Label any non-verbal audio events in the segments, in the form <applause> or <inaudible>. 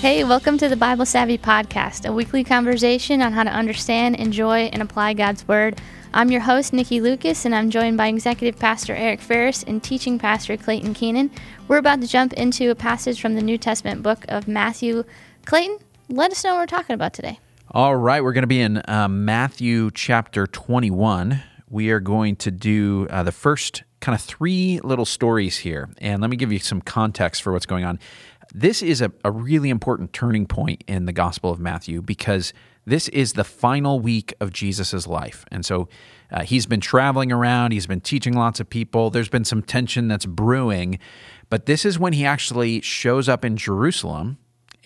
Hey, welcome to the Bible Savvy Podcast, a weekly conversation on how to understand, enjoy, and apply God's Word. I'm your host, Nikki Lucas, and I'm joined by Executive Pastor Eric Ferris and Teaching Pastor Clayton Keenan. We're about to jump into a passage from the New Testament book of Matthew. Clayton, let us know what we're talking about today. All right, we're going to be in uh, Matthew chapter 21. We are going to do uh, the first kind of three little stories here. And let me give you some context for what's going on. This is a, a really important turning point in the Gospel of Matthew because this is the final week of Jesus' life. And so uh, he's been traveling around, he's been teaching lots of people. There's been some tension that's brewing, but this is when he actually shows up in Jerusalem.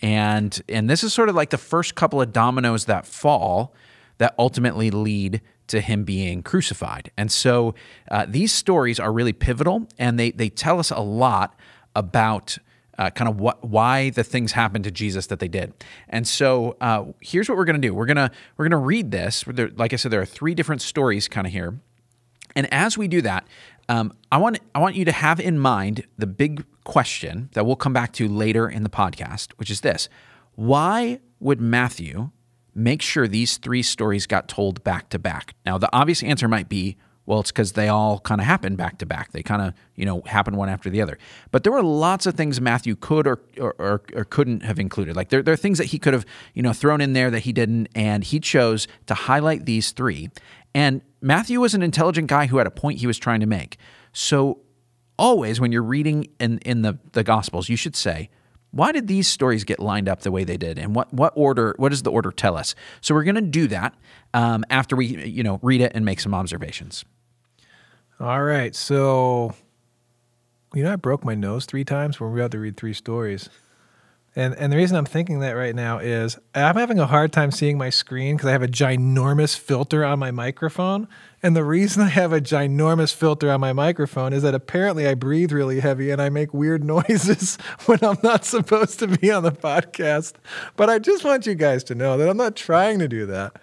And, and this is sort of like the first couple of dominoes that fall that ultimately lead to him being crucified. And so uh, these stories are really pivotal and they, they tell us a lot about uh, kind of what why the things happened to Jesus that they did. And so uh, here's what we're going to do. We're gonna we're gonna read this. There, like I said, there are three different stories kind of here. And as we do that, um, I want I want you to have in mind the big question that we'll come back to later in the podcast, which is this: Why would Matthew make sure these three stories got told back to back? Now, the obvious answer might be well, it's because they all kind of happen back to back. They kind of, you know, happen one after the other. But there were lots of things Matthew could or, or, or, or couldn't have included. Like there, there are things that he could have, you know, thrown in there that he didn't. And he chose to highlight these three. And Matthew was an intelligent guy who had a point he was trying to make. So always when you're reading in, in the, the Gospels, you should say, why did these stories get lined up the way they did and what, what order what does the order tell us so we're going to do that um, after we you know read it and make some observations all right. So, you know, I broke my nose three times when we were about to read three stories. And, and the reason I'm thinking that right now is I'm having a hard time seeing my screen because I have a ginormous filter on my microphone. And the reason I have a ginormous filter on my microphone is that apparently I breathe really heavy and I make weird <laughs> noises when I'm not supposed to be on the podcast. But I just want you guys to know that I'm not trying to do that.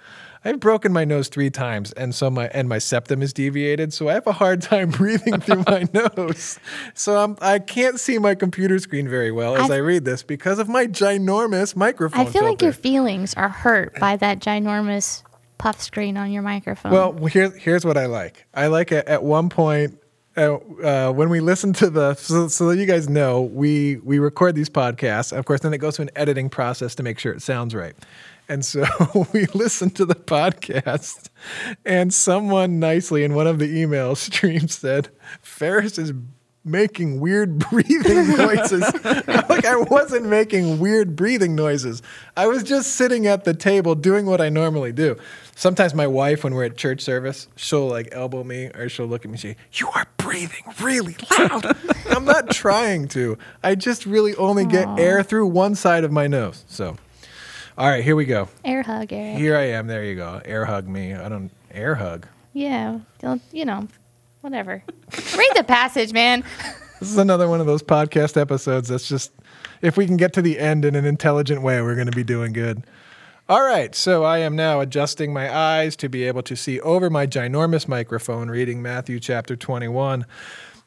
I've broken my nose three times, and so my and my septum is deviated, so I have a hard time <laughs> breathing through my <laughs> nose. So I'm, I can't see my computer screen very well as I, I read this because of my ginormous microphone. I feel filter. like your feelings are hurt by that ginormous puff screen on your microphone. Well, here's here's what I like. I like it at one point. Uh, uh, when we listen to the so, so that you guys know we we record these podcasts of course then it goes through an editing process to make sure it sounds right and so <laughs> we listened to the podcast, and someone nicely in one of the email <laughs> streams said, Ferris is making weird <laughs> breathing noises. like I wasn't making weird breathing noises. I was just sitting at the table doing what I normally do. Sometimes my wife, when we're at church service, she'll like elbow me or she'll look at me and say, You are breathing really loud. I'm not trying to. I just really only get Aww. air through one side of my nose. So all right, here we go. Air hug, Eric. Here I am. There you go. Air hug me. I don't air hug. Yeah. Don't you know? Whatever. Read the passage, man. This is another one of those podcast episodes that's just if we can get to the end in an intelligent way, we're going to be doing good. All right, so I am now adjusting my eyes to be able to see over my ginormous microphone reading Matthew chapter 21.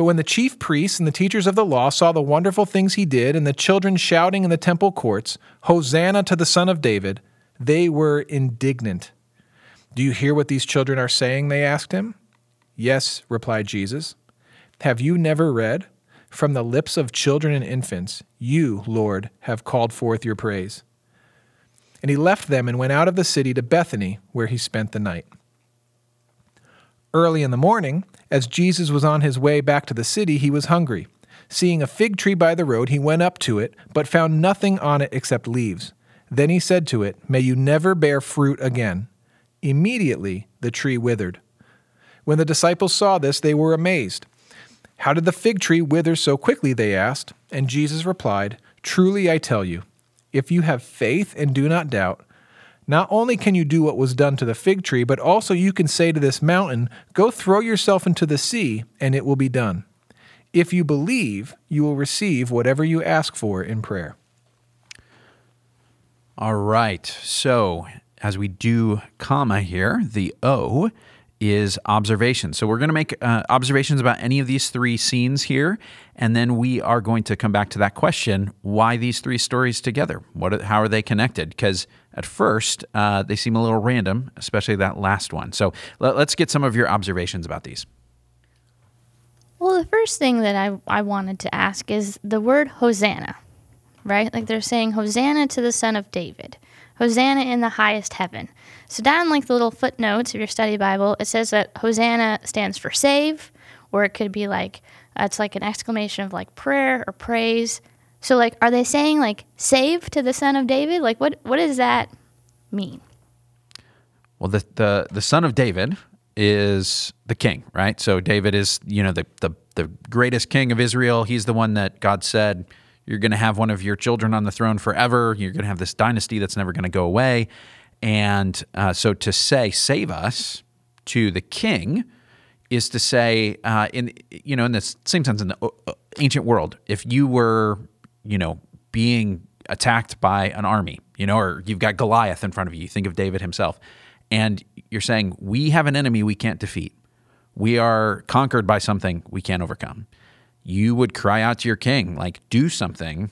But when the chief priests and the teachers of the law saw the wonderful things he did, and the children shouting in the temple courts, Hosanna to the Son of David, they were indignant. Do you hear what these children are saying? They asked him. Yes, replied Jesus. Have you never read? From the lips of children and infants, you, Lord, have called forth your praise. And he left them and went out of the city to Bethany, where he spent the night. Early in the morning, as Jesus was on his way back to the city, he was hungry. Seeing a fig tree by the road, he went up to it, but found nothing on it except leaves. Then he said to it, May you never bear fruit again. Immediately the tree withered. When the disciples saw this, they were amazed. How did the fig tree wither so quickly? They asked. And Jesus replied, Truly I tell you, if you have faith and do not doubt, not only can you do what was done to the fig tree, but also you can say to this mountain, Go throw yourself into the sea, and it will be done. If you believe, you will receive whatever you ask for in prayer. All right. So, as we do comma here, the O is observation. So we're going to make uh, observations about any of these three scenes here, and then we are going to come back to that question: Why these three stories together? What? How are they connected? Because at first uh, they seem a little random, especially that last one. So let, us get some of your observations about these. Well, the first thing that I I wanted to ask is the word Hosanna, right? Like they're saying Hosanna to the Son of David. Hosanna in the highest heaven. So, down like the little footnotes of your study Bible, it says that Hosanna stands for save, or it could be like, uh, it's like an exclamation of like prayer or praise. So, like, are they saying like save to the Son of David? Like, what, what does that mean? Well, the, the, the Son of David is the king, right? So, David is, you know, the, the, the greatest king of Israel. He's the one that God said, you're going to have one of your children on the throne forever. You're going to have this dynasty that's never going to go away. And uh, so to say, save us to the king is to say, uh, in you know, in the same sense, in the uh, ancient world, if you were, you know, being attacked by an army, you know, or you've got Goliath in front of you, you think of David himself, and you're saying, we have an enemy we can't defeat. We are conquered by something we can't overcome you would cry out to your king, like, do something,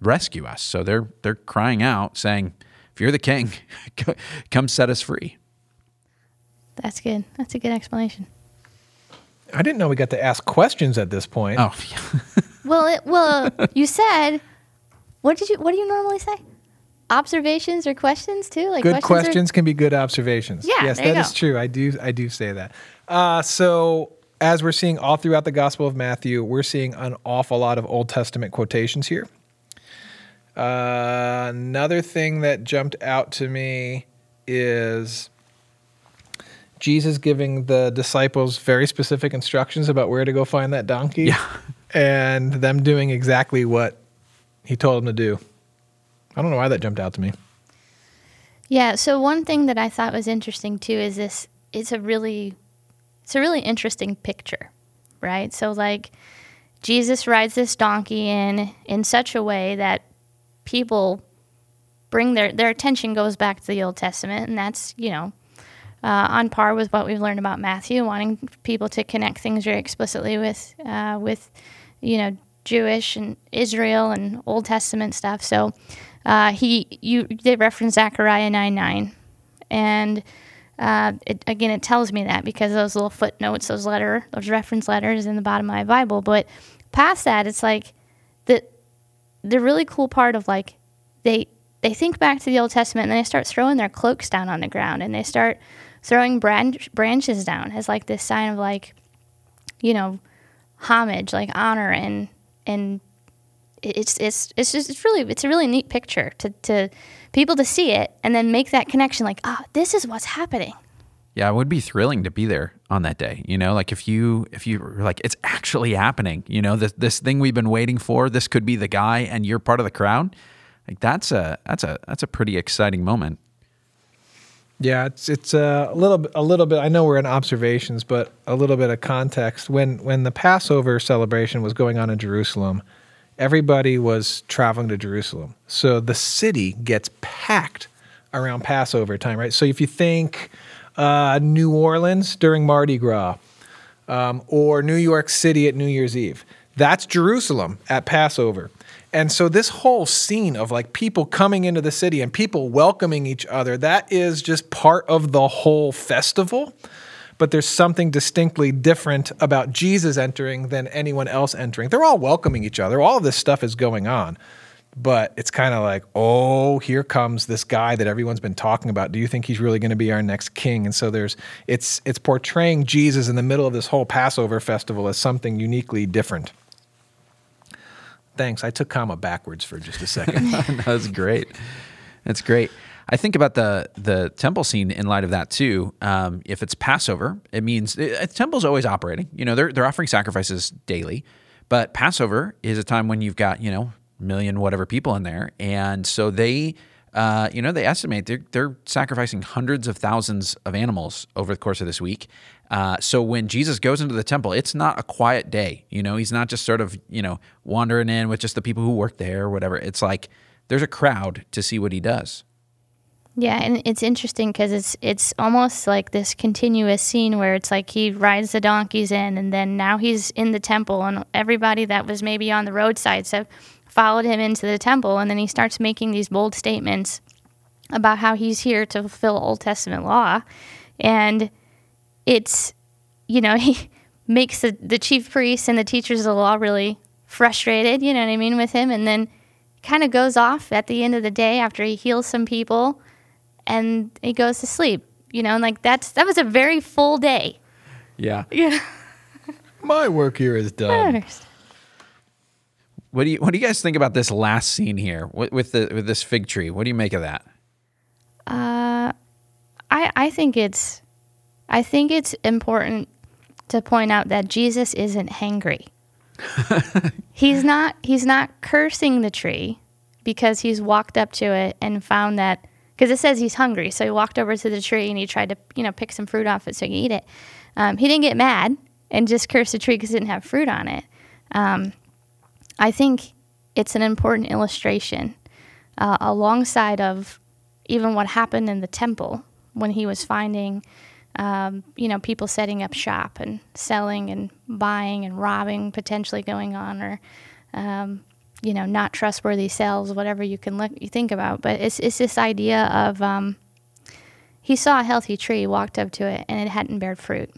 rescue us. So they're they're crying out, saying, if you're the king, <laughs> come set us free. That's good. That's a good explanation. I didn't know we got to ask questions at this point. Oh, <laughs> yeah. Well, it, well, <laughs> you said, what did you? What do you normally say? Observations or questions too? Like good questions, questions are, can be good observations. Yeah, yes, that is true. I do. I do say that. Uh, so as we're seeing all throughout the Gospel of Matthew, we're seeing an awful lot of Old Testament quotations here. Uh, another thing that jumped out to me is Jesus giving the disciples very specific instructions about where to go find that donkey. Yeah. <laughs> And them doing exactly what he told them to do. I don't know why that jumped out to me. Yeah, so one thing that I thought was interesting too is this it's a really it's a really interesting picture, right? So, like, Jesus rides this donkey in in such a way that people bring their their attention goes back to the Old Testament, and that's you know uh, on par with what we've learned about Matthew, wanting people to connect things very explicitly with uh, with you know Jewish and Israel and Old Testament stuff. So uh, he you did reference Zechariah nine nine, and uh, it, again, it tells me that because those little footnotes, those letter, those reference letters in the bottom of my Bible. But past that, it's like the the really cool part of like they they think back to the Old Testament and they start throwing their cloaks down on the ground and they start throwing branch, branches down as like this sign of like you know homage, like honor and and it's it's it's just it's really it's a really neat picture to to people to see it and then make that connection like ah oh, this is what's happening. Yeah it would be thrilling to be there on that day you know? Like if you if you were like it's actually happening you know? This this thing we've been waiting for this could be the guy and you're part of the crowd. Like that's a that's a that's a pretty exciting moment yeah, it's it's a little a little bit. I know we're in observations, but a little bit of context. When when the Passover celebration was going on in Jerusalem, everybody was traveling to Jerusalem. So the city gets packed around Passover time, right? So if you think uh, New Orleans during Mardi Gras um, or New York City at New Year's Eve, that's Jerusalem at Passover. And so this whole scene of like people coming into the city and people welcoming each other, that is just part of the whole festival. But there's something distinctly different about Jesus entering than anyone else entering. They're all welcoming each other. All this stuff is going on. But it's kind of like, oh, here comes this guy that everyone's been talking about. Do you think he's really going to be our next king? And so there's it's it's portraying Jesus in the middle of this whole Passover festival as something uniquely different. Thanks. I took comma backwards for just a second. <laughs> That's great. That's great. I think about the the temple scene in light of that too. Um, if it's Passover, it means the temple's always operating. You know, they're they're offering sacrifices daily, but Passover is a time when you've got you know million whatever people in there, and so they. Uh, you know, they estimate they're, they're sacrificing hundreds of thousands of animals over the course of this week. Uh, so when Jesus goes into the temple, it's not a quiet day. You know, he's not just sort of, you know, wandering in with just the people who work there or whatever. It's like there's a crowd to see what he does. Yeah, and it's interesting because it's it's almost like this continuous scene where it's like he rides the donkeys in, and then now he's in the temple, and everybody that was maybe on the roadsides have followed him into the temple, and then he starts making these bold statements about how he's here to fulfill Old Testament law, and it's you know <laughs> he makes the, the chief priests and the teachers of the law really frustrated, you know what I mean, with him, and then kind of goes off at the end of the day after he heals some people and he goes to sleep. You know, and like that's that was a very full day. Yeah. Yeah. <laughs> My work here is done. What do you What do you guys think about this last scene here with, with the with this fig tree? What do you make of that? Uh, I I think it's I think it's important to point out that Jesus isn't hangry. <laughs> he's not he's not cursing the tree because he's walked up to it and found that because it says he's hungry. So he walked over to the tree and he tried to, you know, pick some fruit off it so he could eat it. Um, he didn't get mad and just curse the tree because it didn't have fruit on it. Um, I think it's an important illustration uh, alongside of even what happened in the temple when he was finding, um, you know, people setting up shop and selling and buying and robbing potentially going on or um, you know, not trustworthy sales, whatever you can look, you think about. But it's it's this idea of um, he saw a healthy tree, walked up to it, and it hadn't bared fruit.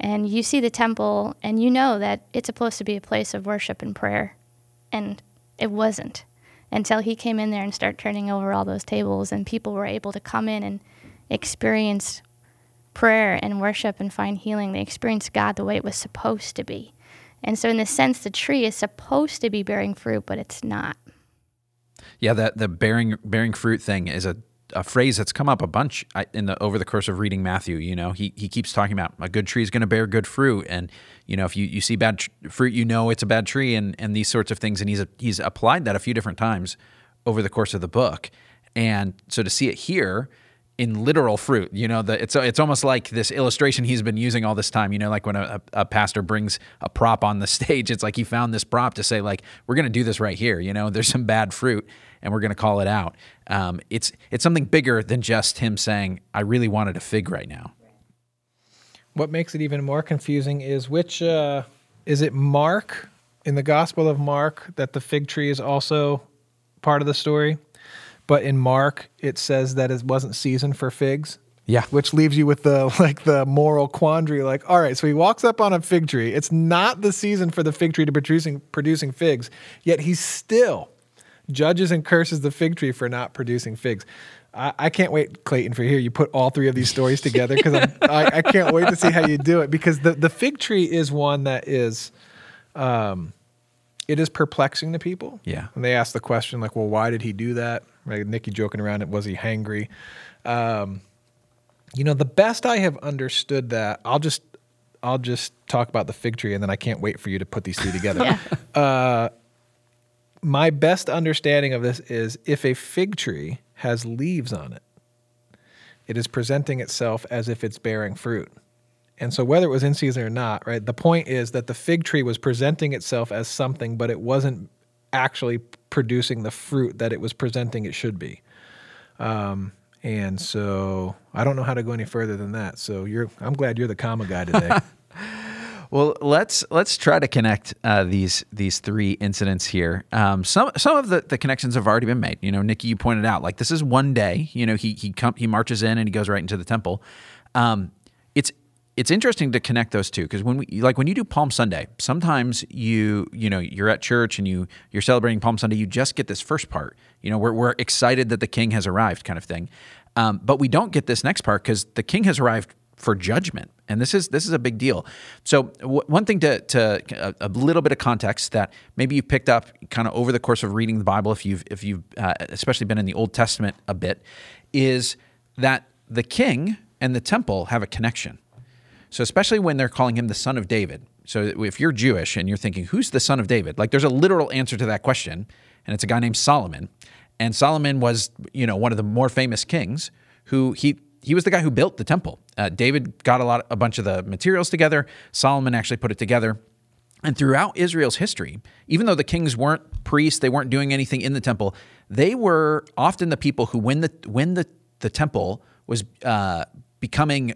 And you see the temple, and you know that it's supposed to be a place of worship and prayer, and it wasn't until he came in there and started turning over all those tables, and people were able to come in and experience prayer and worship and find healing. They experienced God the way it was supposed to be. And so, in the sense, the tree is supposed to be bearing fruit, but it's not. Yeah, that the bearing bearing fruit thing is a, a phrase that's come up a bunch in the over the course of reading Matthew. You know, he he keeps talking about a good tree is going to bear good fruit, and you know, if you, you see bad tr- fruit, you know it's a bad tree, and and these sorts of things. And he's he's applied that a few different times over the course of the book, and so to see it here in literal fruit. You know, the, it's it's almost like this illustration he's been using all this time. You know, like when a, a pastor brings a prop on the <laughs> stage, it's like he found this prop to say like we're going to do this right here. You know, there's some bad fruit, and we're going to call it out. Um, it's it's something bigger than just him saying I really wanted a fig right now. What makes it even more confusing is which uh, is it Mark in the Gospel of Mark that the fig tree is also part of the story but in Mark it says that it wasn't season for figs. Yeah. Which leaves you with the <laughs> like the moral quandary like all right, so he walks up on a fig tree. It's not the season for the fig tree to producing producing figs, yet he still judges and curses the fig tree for not producing figs. I, I can't wait, Clayton, for here. You put all three of these stories together because <laughs> I, I can't wait to see how you do it. Because the, the fig tree is one that is, um, it is perplexing to people. Yeah. And they ask the question like, well, why did he do that? Right? Nikki joking around it, was he hangry? Um, you know, the best I have understood that, I'll just I'll just talk about the fig tree and then I can't wait for you to put these two together. <laughs> yeah. uh, my best understanding of this is if a fig tree has leaves on it, it is presenting itself as if it's bearing fruit. And so, whether it was in season or not, right, the point is that the fig tree was presenting itself as something, but it wasn't actually producing the fruit that it was presenting it should be. Um, and so, I don't know how to go any further than that. So, you're, I'm glad you're the comma guy today. <laughs> Well, let's let's try to connect uh, these these three incidents here. Um, some some of the, the connections have already been made. You know, Nikki, you pointed out like this is one day. You know, he he come he marches in and he goes right into the temple. Um, it's interesting to connect those two because when we like when you do Palm Sunday, sometimes you you know you're at church and you you're celebrating Palm Sunday. You just get this first part. You know, we're we're excited that the King has arrived, kind of thing. Um, but we don't get this next part because the King has arrived for judgment and this is this is a big deal so w- one thing to, to a, a, little bit of context that maybe you picked up kind of over the course of reading the bible if you've if you've uh, especially been in the old testament a bit is that the king and the temple have a connection so especially when they're calling him the son of david so if you're jewish and you're thinking who's the son of david like there's a literal answer to that question and it's a guy named solomon and solomon was you know one of the more famous kings who he he was the guy who built the temple. Uh, David got a lot, a bunch of the materials together. Solomon actually put it together. And throughout Israel's history, even though the kings weren't priests, they weren't doing anything in the temple, they were often the people who, when the when the the temple was uh, becoming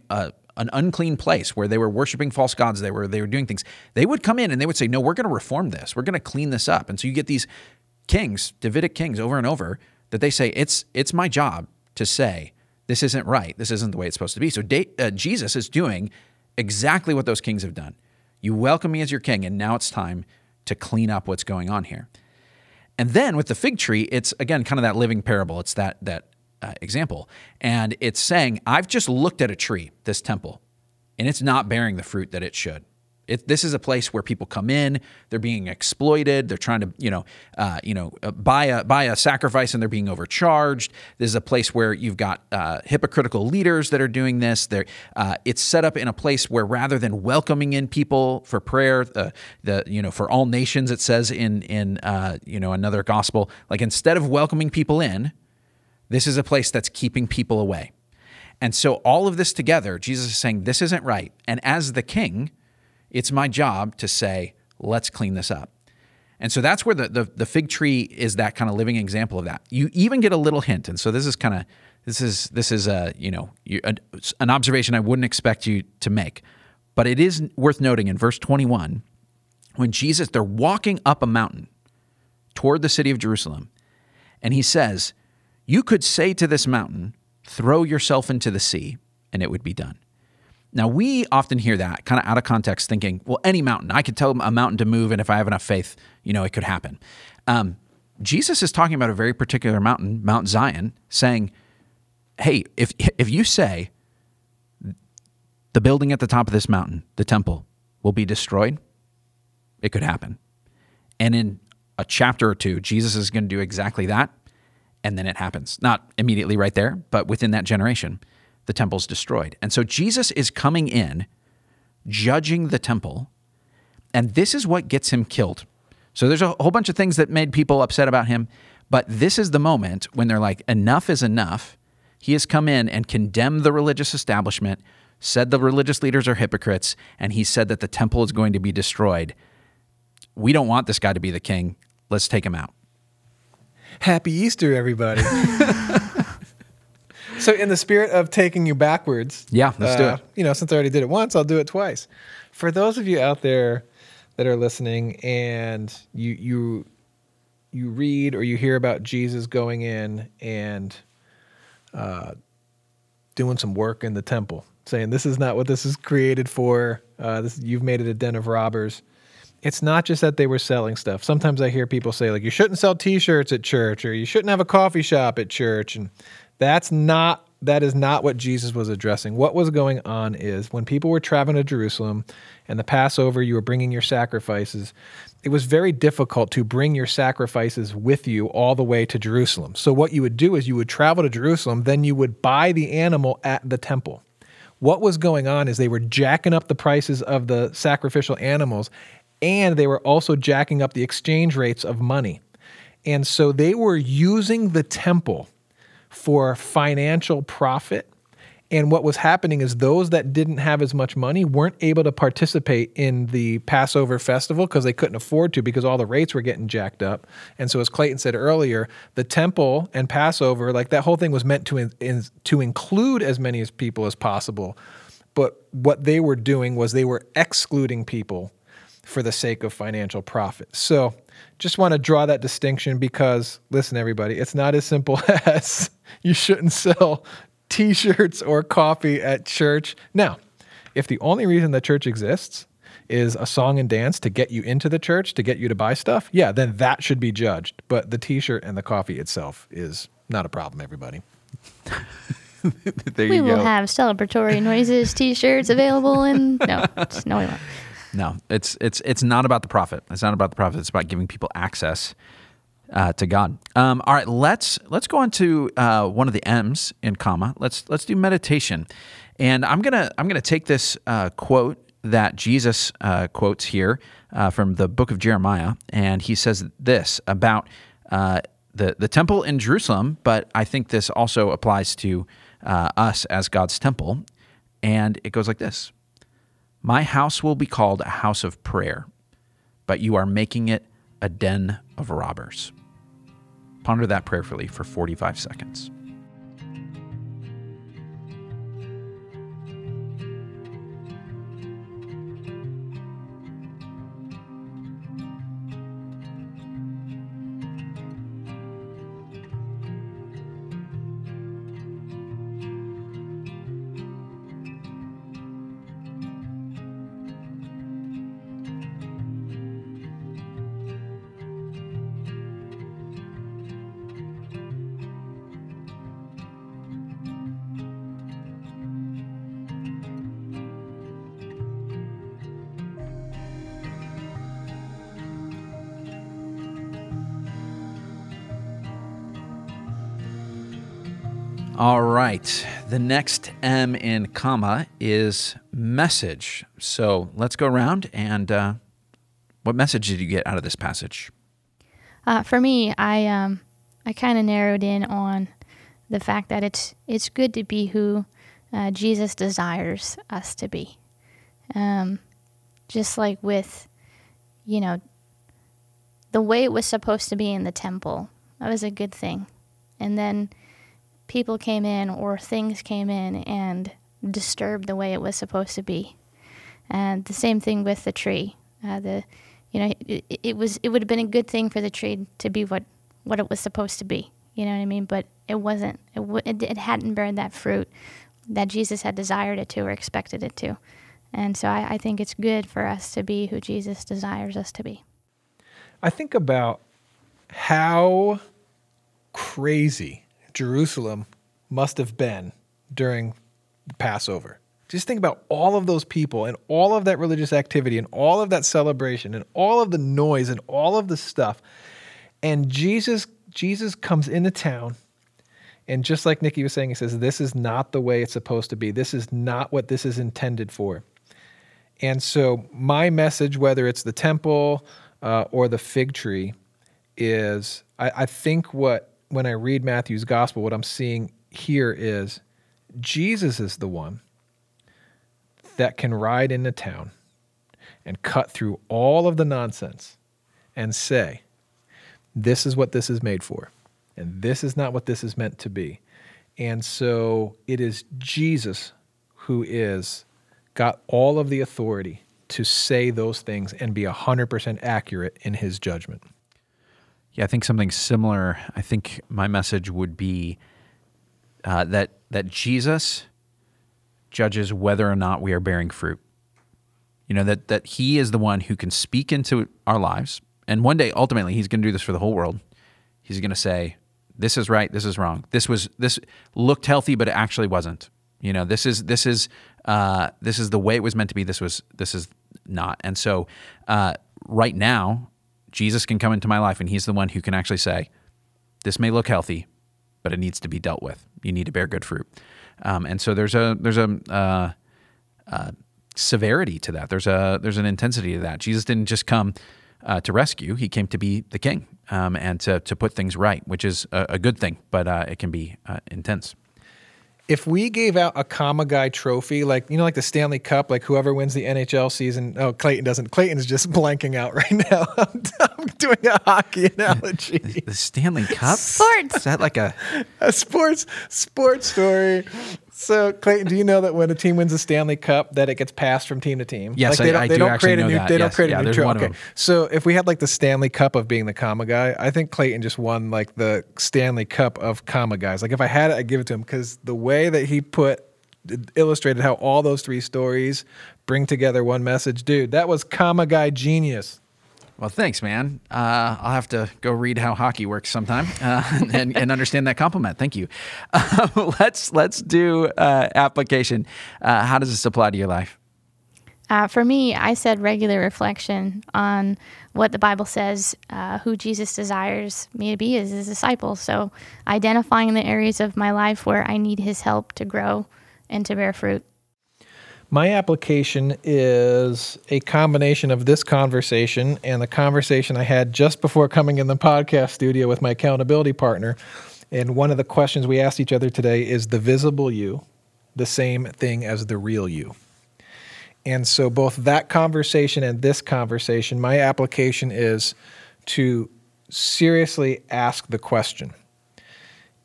an unclean place where they were worshiping false gods, they were they were doing things. They would come in and they would say, "No, we're going to reform this. We're going to clean this up." And so you get these kings, Davidic kings, over and over that they say, "It's it's my job to say." this isn't right. This isn't the way it's supposed to be. So uh, Jesus is doing exactly what those kings have done. You welcome me as your king, and now it's time to clean up what's going on here. And then with the fig tree, it's again kind of that living parable. It's that that uh, example, and it's saying, "I've just looked at a tree, this temple, and it's not bearing the fruit that it should." It, this is a place where people come in, they're being exploited, they're trying to, you know, uh, you know, uh, buy a buy a sacrifice, and they're being overcharged. This is a place where you've got uh, hypocritical leaders that are doing this. There, uh, it's set up in a place where rather than welcoming in people for prayer, the you know, for all nations, it says in in uh, you know another gospel, like instead of welcoming people in, this is a place that's keeping people away. And so all of this together, Jesus is saying this isn't right. And as the king it's my job to say, let's clean this up. And so that's where the, the, the, fig tree is that kind of living example of that. You even get a little hint. And so this is kind of, this is, this is a, you know, an observation I wouldn't expect you to make. But it is worth noting in verse 21, when Jesus, they're walking up a mountain toward the city of Jerusalem. And he says, You could say to this mountain, throw yourself into the sea, and it would be done. Now, we often hear that kind of out of context, thinking, well, any mountain, I could tell a mountain to move, and if I have enough faith, you know, it could happen. Um, Jesus is talking about a very particular mountain, Mount Zion, saying, hey, if, if you say the building at the top of this mountain, the temple, will be destroyed, it could happen. And in a chapter or two, Jesus is going to do exactly that. And then it happens. Not immediately right there, but within that generation the temple's destroyed. And so Jesus is coming in, judging the temple, and this is what gets him killed. So there's a whole bunch of things that made people upset about him, but this is the moment when they're like, enough is enough. He has come in and condemned the religious establishment, said the religious leaders are hypocrites, and he said that the temple is going to be destroyed. We don't want this guy to be the king. Let's take him out. Happy Easter, everybody. <laughs> so, in the spirit of taking you backwards, yeah, let's uh, do it. You know, since I already did it once, I'll do it twice. For those of you out there that are listening and you you you read or you hear about Jesus going in and uh, doing some work in the temple, saying this is not what this is created for. Uh, this you've made it a den of robbers. It's not just that they were selling stuff. Sometimes I hear people say like you shouldn't sell T-shirts at church or you shouldn't have a coffee shop at church, and that's not that is not what Jesus was addressing. What was going on is when people were traveling to Jerusalem and the Passover, you were bringing your sacrifices. It was very difficult to bring your sacrifices with you all the way to Jerusalem. So, what you would do is you would travel to Jerusalem, then you would buy the animal at the temple. What was going on is they were jacking up the prices of the sacrificial animals, and they were also jacking up the exchange rates of money. And so they were using the temple for financial profit And what was happening is those that didn't have as much money weren't able to participate in the Passover festival because they couldn't afford to because all the rates were getting jacked up. And so, as Clayton said earlier, the temple and Passover, like that whole thing was meant to in, in, to include as many as people as possible. But what they were doing was they were excluding people for the sake of financial profit. So, just want to draw that distinction because, listen, everybody, it's not as simple <laughs> as you shouldn't sell t shirts or coffee at church. Now, if the only reason the church exists is a song and dance to get you into the church, to get you to buy stuff, yeah, then that should be judged. But the t shirt and the coffee itself is not a problem, everybody. <laughs> there we you will go. have celebratory noises t-shirts available and no it's <laughs> no we won't No, it's it's it's not about the profit. It's not about the profit. It's about giving people access uh, to God. Um, all right, let's let's go on to uh, one of the M's in comma. Let's let's do meditation, and I'm gonna I'm gonna take this uh, quote that Jesus uh, quotes here uh, from the book of Jeremiah, and he says this about uh, the the temple in Jerusalem, but I think this also applies to us as God's temple, and it goes like this. My house will be called a house of prayer, but you are making it a den of robbers. Ponder that prayerfully for 45 seconds. All right. The next M in comma is message. So let's go around and uh, what message did you get out of this passage? Uh, for me, I um, I kind of narrowed in on the fact that it's it's good to be who uh, Jesus desires us to be. Um, just like with, you know, the way it was supposed to be in the temple, that was a good thing. And then people came in or things came in and disturbed the way it was supposed to be. And the same thing with the tree. Uh, the, you know, it, it was it would have been a good thing for the tree to be what what it was supposed to be. You know what I mean? But it wasn't. It w- it, it hadn't beared that fruit that Jesus had desired it to or expected it to. And so I, I think it's good for us to be who Jesus desires us to be. I think about how crazy Jerusalem must have been during Passover. Just think about all of those people and all of that religious activity and all of that celebration and all of the noise and all of the stuff. And Jesus Jesus comes into town and just like Nikki was saying, he says, This is not the way it's supposed to be. This is not what this is intended for. And so, my message, whether it's the temple uh, or the fig tree, is I, I think what when I read Matthew's gospel, what I'm seeing here is Jesus is the one that can ride into town and cut through all of the nonsense and say, This is what this is made for, and this is not what this is meant to be. And so it is Jesus who is got all of the authority to say those things and be 100% accurate in his judgment. Yeah, I think something similar. I think my message would be uh, that that Jesus judges whether or not we are bearing fruit. You know that that He is the one who can speak into our lives, and one day, ultimately, He's going to do this for the whole world. He's going to say, "This is right. This is wrong. This was this looked healthy, but it actually wasn't. You know, this is this is uh, this is the way it was meant to be. This was this is not." And so, uh, right now, Jesus can come into my life and he's the one who can actually say, this may look healthy, but it needs to be dealt with. You need to bear good fruit. Um, and so there's a there's a uh, uh, severity to that. There's a there's an intensity to that. Jesus didn't just come uh, to rescue; he came to be the king um, and to to put things right, which is a, a good thing, but uh, it can be uh, intense. If we gave out a comma guy trophy, like you know, like the Stanley Cup, like whoever wins the NHL season. Oh, Clayton doesn't. Clayton is just <laughs> blanking out right now. <laughs> I'm, I'm doing a hockey analogy. The Stanley Cup? Sports. Is that like a <laughs> a sports sports story. So Clayton, do you know that when a team wins a Stanley Cup, that it gets passed from team to team? Yes, they I- don't, I they do don't actually create a know new. that. They don't Yes, create yeah, a new trophy. Okay, so if we had like the Stanley Cup of being the comma guy, I think Clayton just won like the Stanley Cup of comma guys. Like if I had it, I'd give it to him because the way that he put illustrated how all those three stories bring together one message, dude. That was comma guy genius. Well, thanks, man. Uh, I'll have to go read how hockey works sometime uh, <laughs> and, and understand that compliment. Thank you. Uh, <laughs> let's let's do uh, application. Uh, how does this apply to your life? Uh, for me, I said regular reflection on what the Bible says, who Jesus desires me to be as his disciple. So, identifying the areas of my life where I need his help to grow and to bear fruit. My application is a combination of this conversation and the conversation I had just before coming in the podcast studio with my accountability partner. And one of the questions we asked each other today is the visible you the same thing as the real you? And so, both that conversation and this conversation, my application is to seriously ask the question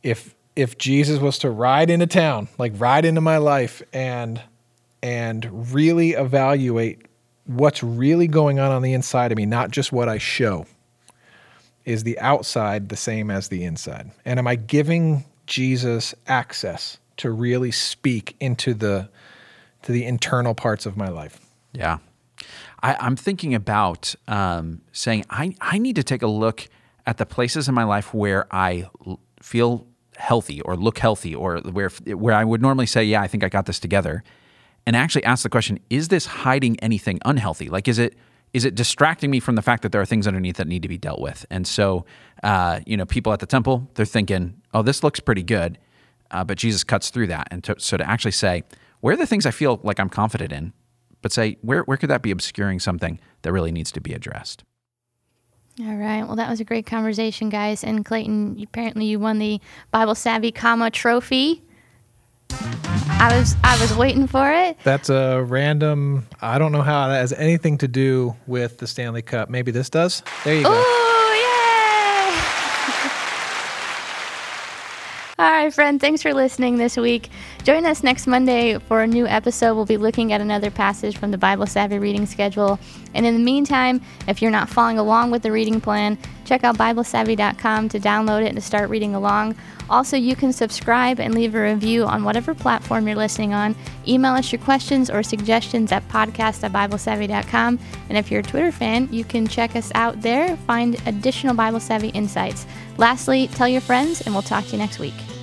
if if Jesus was to ride into town, like ride into my life and and really evaluate what's really going on on the inside of me, not just what I show. Is the outside the same as the inside? And am I giving Jesus access to really speak into the to the internal parts of my life? Yeah. I, I'm thinking about um, saying I, I need to take a look at the places in my life where I l- feel healthy or look healthy or where where I would normally say, yeah, I think I got this together. And actually ask the question, is this hiding anything unhealthy? Like is it is it distracting me from the fact that there are things underneath that need to be dealt with? And so uh, you know, people at the temple, they're thinking, oh, this looks pretty good. Uh, but Jesus cuts through that. And to, so to actually say, where are the things I feel like I'm confident in? But say, where, where could that be obscuring something that really needs to be addressed? All right. Well, that was a great conversation, guys. And Clayton, apparently you won the Bible Savvy comma trophy. I was I was waiting for it. That's a random. I don't know how that has anything to do with the Stanley Cup. Maybe this does. There you go. Ooh, yay! <laughs> All right, friend. Thanks for listening this week. Join us next Monday for a new episode. We'll be looking at another passage from the Bible Savvy reading schedule. And in the meantime, if you're not following along with the reading plan, check out BibleSavvy.com to download it and to start reading along. Also, you can subscribe and leave a review on whatever platform you're listening on. Email us your questions or suggestions at podcast at BibleSavvy.com. And if you're a Twitter fan, you can check us out there, find additional Bible Savvy insights. Lastly, tell your friends, and we'll talk to you next week.